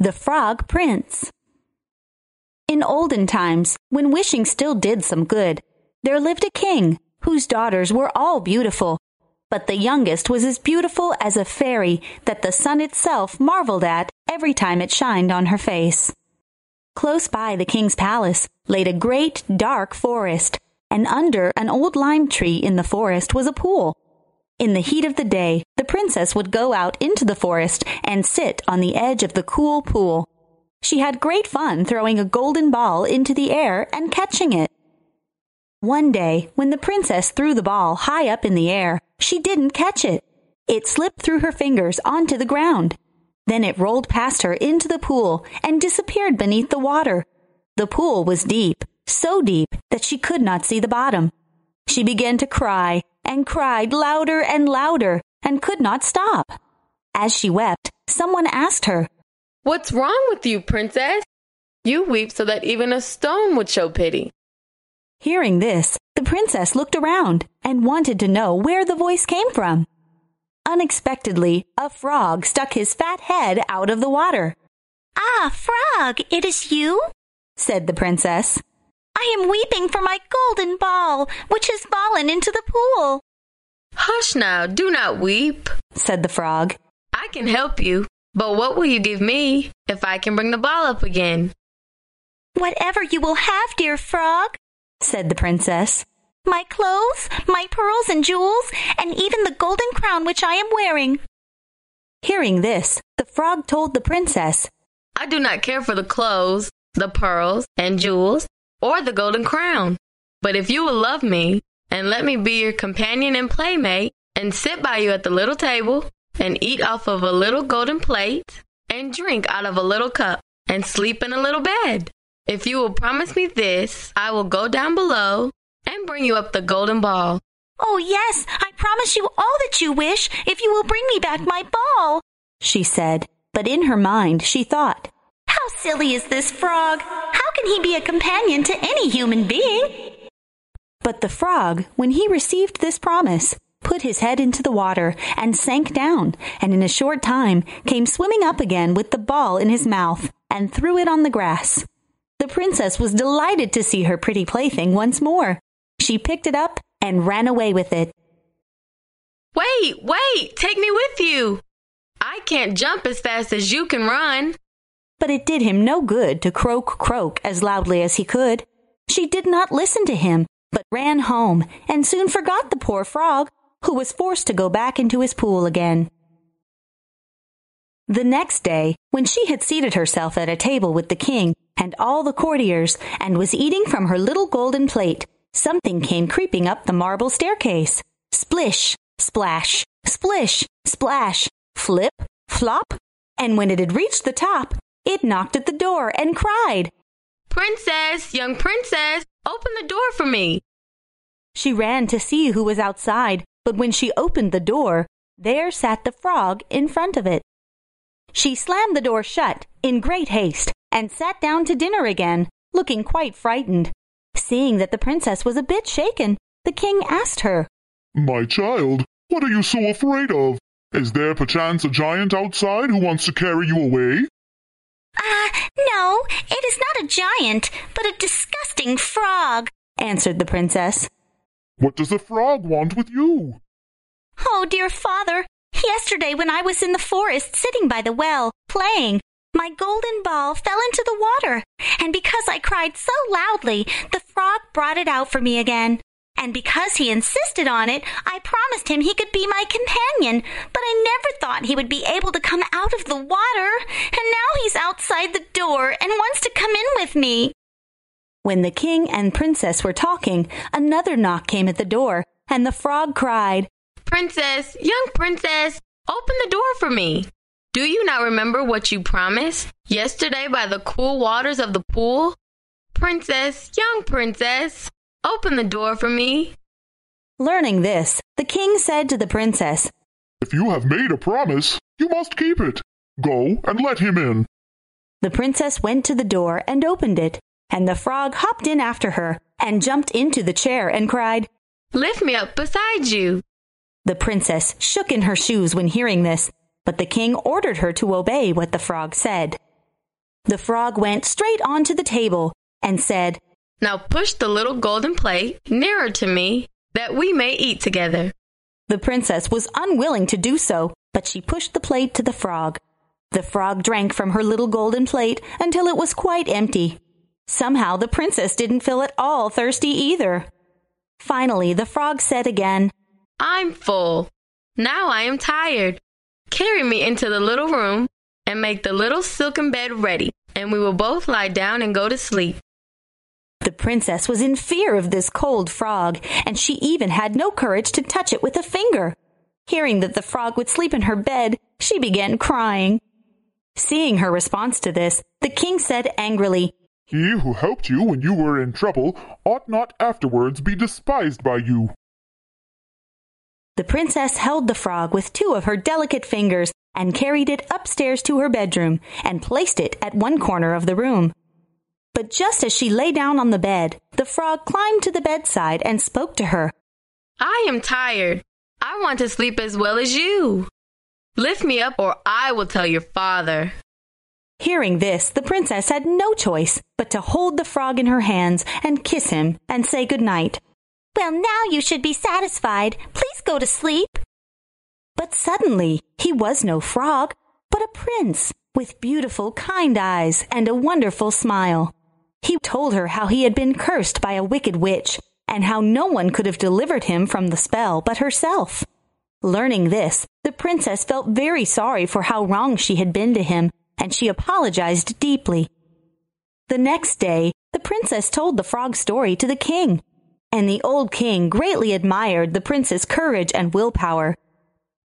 The Frog Prince In olden times, when wishing still did some good, there lived a king whose daughters were all beautiful, but the youngest was as beautiful as a fairy that the sun itself marveled at every time it shined on her face. Close by the king's palace laid a great dark forest, and under an old lime tree in the forest was a pool. In the heat of the day, the princess would go out into the forest and sit on the edge of the cool pool. She had great fun throwing a golden ball into the air and catching it. One day, when the princess threw the ball high up in the air, she didn't catch it. It slipped through her fingers onto the ground. Then it rolled past her into the pool and disappeared beneath the water. The pool was deep, so deep that she could not see the bottom. She began to cry and cried louder and louder and could not stop. As she wept, someone asked her, What's wrong with you, princess? You weep so that even a stone would show pity. Hearing this, the princess looked around and wanted to know where the voice came from. Unexpectedly, a frog stuck his fat head out of the water. Ah, frog, it is you? said the princess. I am weeping for my golden ball, which has fallen into the pool. Hush now, do not weep, said the frog. I can help you, but what will you give me if I can bring the ball up again? Whatever you will have, dear frog, said the princess. My clothes, my pearls and jewels, and even the golden crown which I am wearing. Hearing this, the frog told the princess, I do not care for the clothes, the pearls and jewels, or the golden crown. But if you will love me and let me be your companion and playmate and sit by you at the little table and eat off of a little golden plate and drink out of a little cup and sleep in a little bed, if you will promise me this, I will go down below and bring you up the golden ball. Oh, yes, I promise you all that you wish if you will bring me back my ball, she said. But in her mind, she thought, How silly is this frog? Can he be a companion to any human being? But the frog, when he received this promise, put his head into the water and sank down, and in a short time came swimming up again with the ball in his mouth and threw it on the grass. The princess was delighted to see her pretty plaything once more. She picked it up and ran away with it. Wait, wait, take me with you. I can't jump as fast as you can run. But it did him no good to croak croak as loudly as he could. She did not listen to him, but ran home and soon forgot the poor frog, who was forced to go back into his pool again. The next day, when she had seated herself at a table with the king and all the courtiers and was eating from her little golden plate, something came creeping up the marble staircase. Splish, splash, splish, splash, flip, flop. And when it had reached the top, it knocked at the door and cried, Princess, young princess, open the door for me. She ran to see who was outside, but when she opened the door, there sat the frog in front of it. She slammed the door shut in great haste and sat down to dinner again, looking quite frightened. Seeing that the princess was a bit shaken, the king asked her, My child, what are you so afraid of? Is there perchance a giant outside who wants to carry you away? Ah, uh, no, it is not a giant, but a disgusting frog, answered the princess. What does the frog want with you? Oh, dear father, Yesterday, when I was in the forest sitting by the well, playing, my golden ball fell into the water, and because I cried so loudly, the frog brought it out for me again. And because he insisted on it, I promised him he could be my companion, but I never thought he would be able to come out of the water, and now he's outside the door and wants to come in with me. When the king and princess were talking, another knock came at the door, and the frog cried, Princess, young princess, open the door for me. Do you not remember what you promised yesterday by the cool waters of the pool? Princess, young princess, open the door for me. Learning this, the king said to the princess, If you have made a promise, you must keep it. Go and let him in. The princess went to the door and opened it, and the frog hopped in after her and jumped into the chair and cried, Lift me up beside you. The princess shook in her shoes when hearing this, but the king ordered her to obey what the frog said. The frog went straight onto the table and said, Now push the little golden plate nearer to me that we may eat together. The princess was unwilling to do so, but she pushed the plate to the frog. The frog drank from her little golden plate until it was quite empty. Somehow the princess didn't feel at all thirsty either. Finally, the frog said again, I'm full. Now I am tired. Carry me into the little room and make the little silken bed ready, and we will both lie down and go to sleep. The princess was in fear of this cold frog, and she even had no courage to touch it with a finger. Hearing that the frog would sleep in her bed, she began crying. Seeing her response to this, the king said angrily, He who helped you when you were in trouble ought not afterwards be despised by you. The princess held the frog with two of her delicate fingers and carried it upstairs to her bedroom and placed it at one corner of the room. But just as she lay down on the bed, the frog climbed to the bedside and spoke to her. I am tired. I want to sleep as well as you. Lift me up or I will tell your father. Hearing this, the princess had no choice but to hold the frog in her hands and kiss him and say good night. Well, now you should be satisfied. Please go to sleep. But suddenly, he was no frog, but a prince with beautiful, kind eyes and a wonderful smile. He told her how he had been cursed by a wicked witch and how no one could have delivered him from the spell but herself. Learning this, the princess felt very sorry for how wrong she had been to him, and she apologized deeply. The next day, the princess told the frog story to the king, and the old king greatly admired the prince's courage and willpower.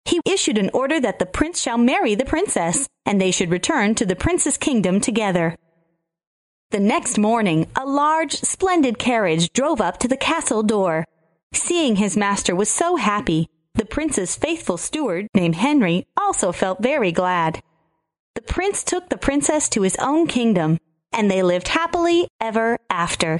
He issued an order that the prince shall marry the princess, and they should return to the prince's kingdom together. The next morning, a large, splendid carriage drove up to the castle door. Seeing his master was so happy, the prince's faithful steward, named Henry, also felt very glad. The prince took the princess to his own kingdom, and they lived happily ever after.